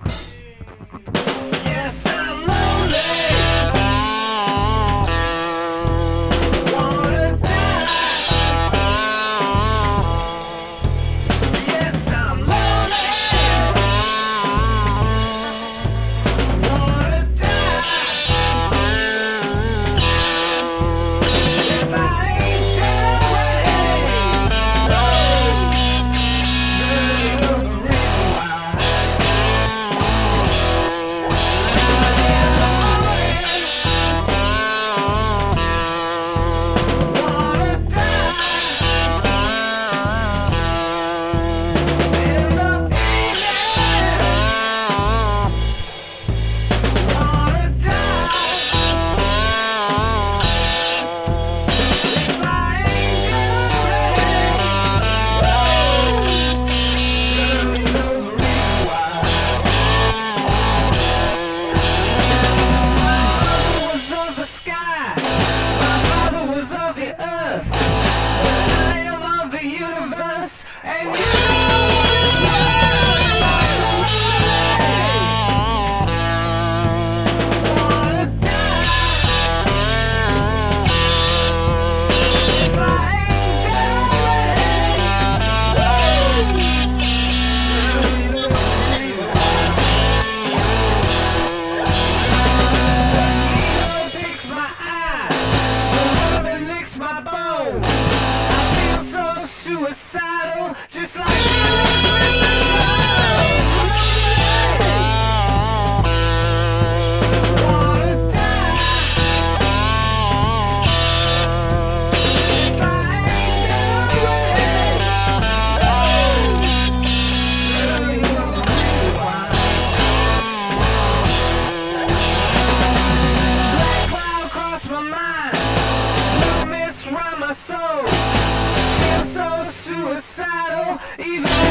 Bye. Even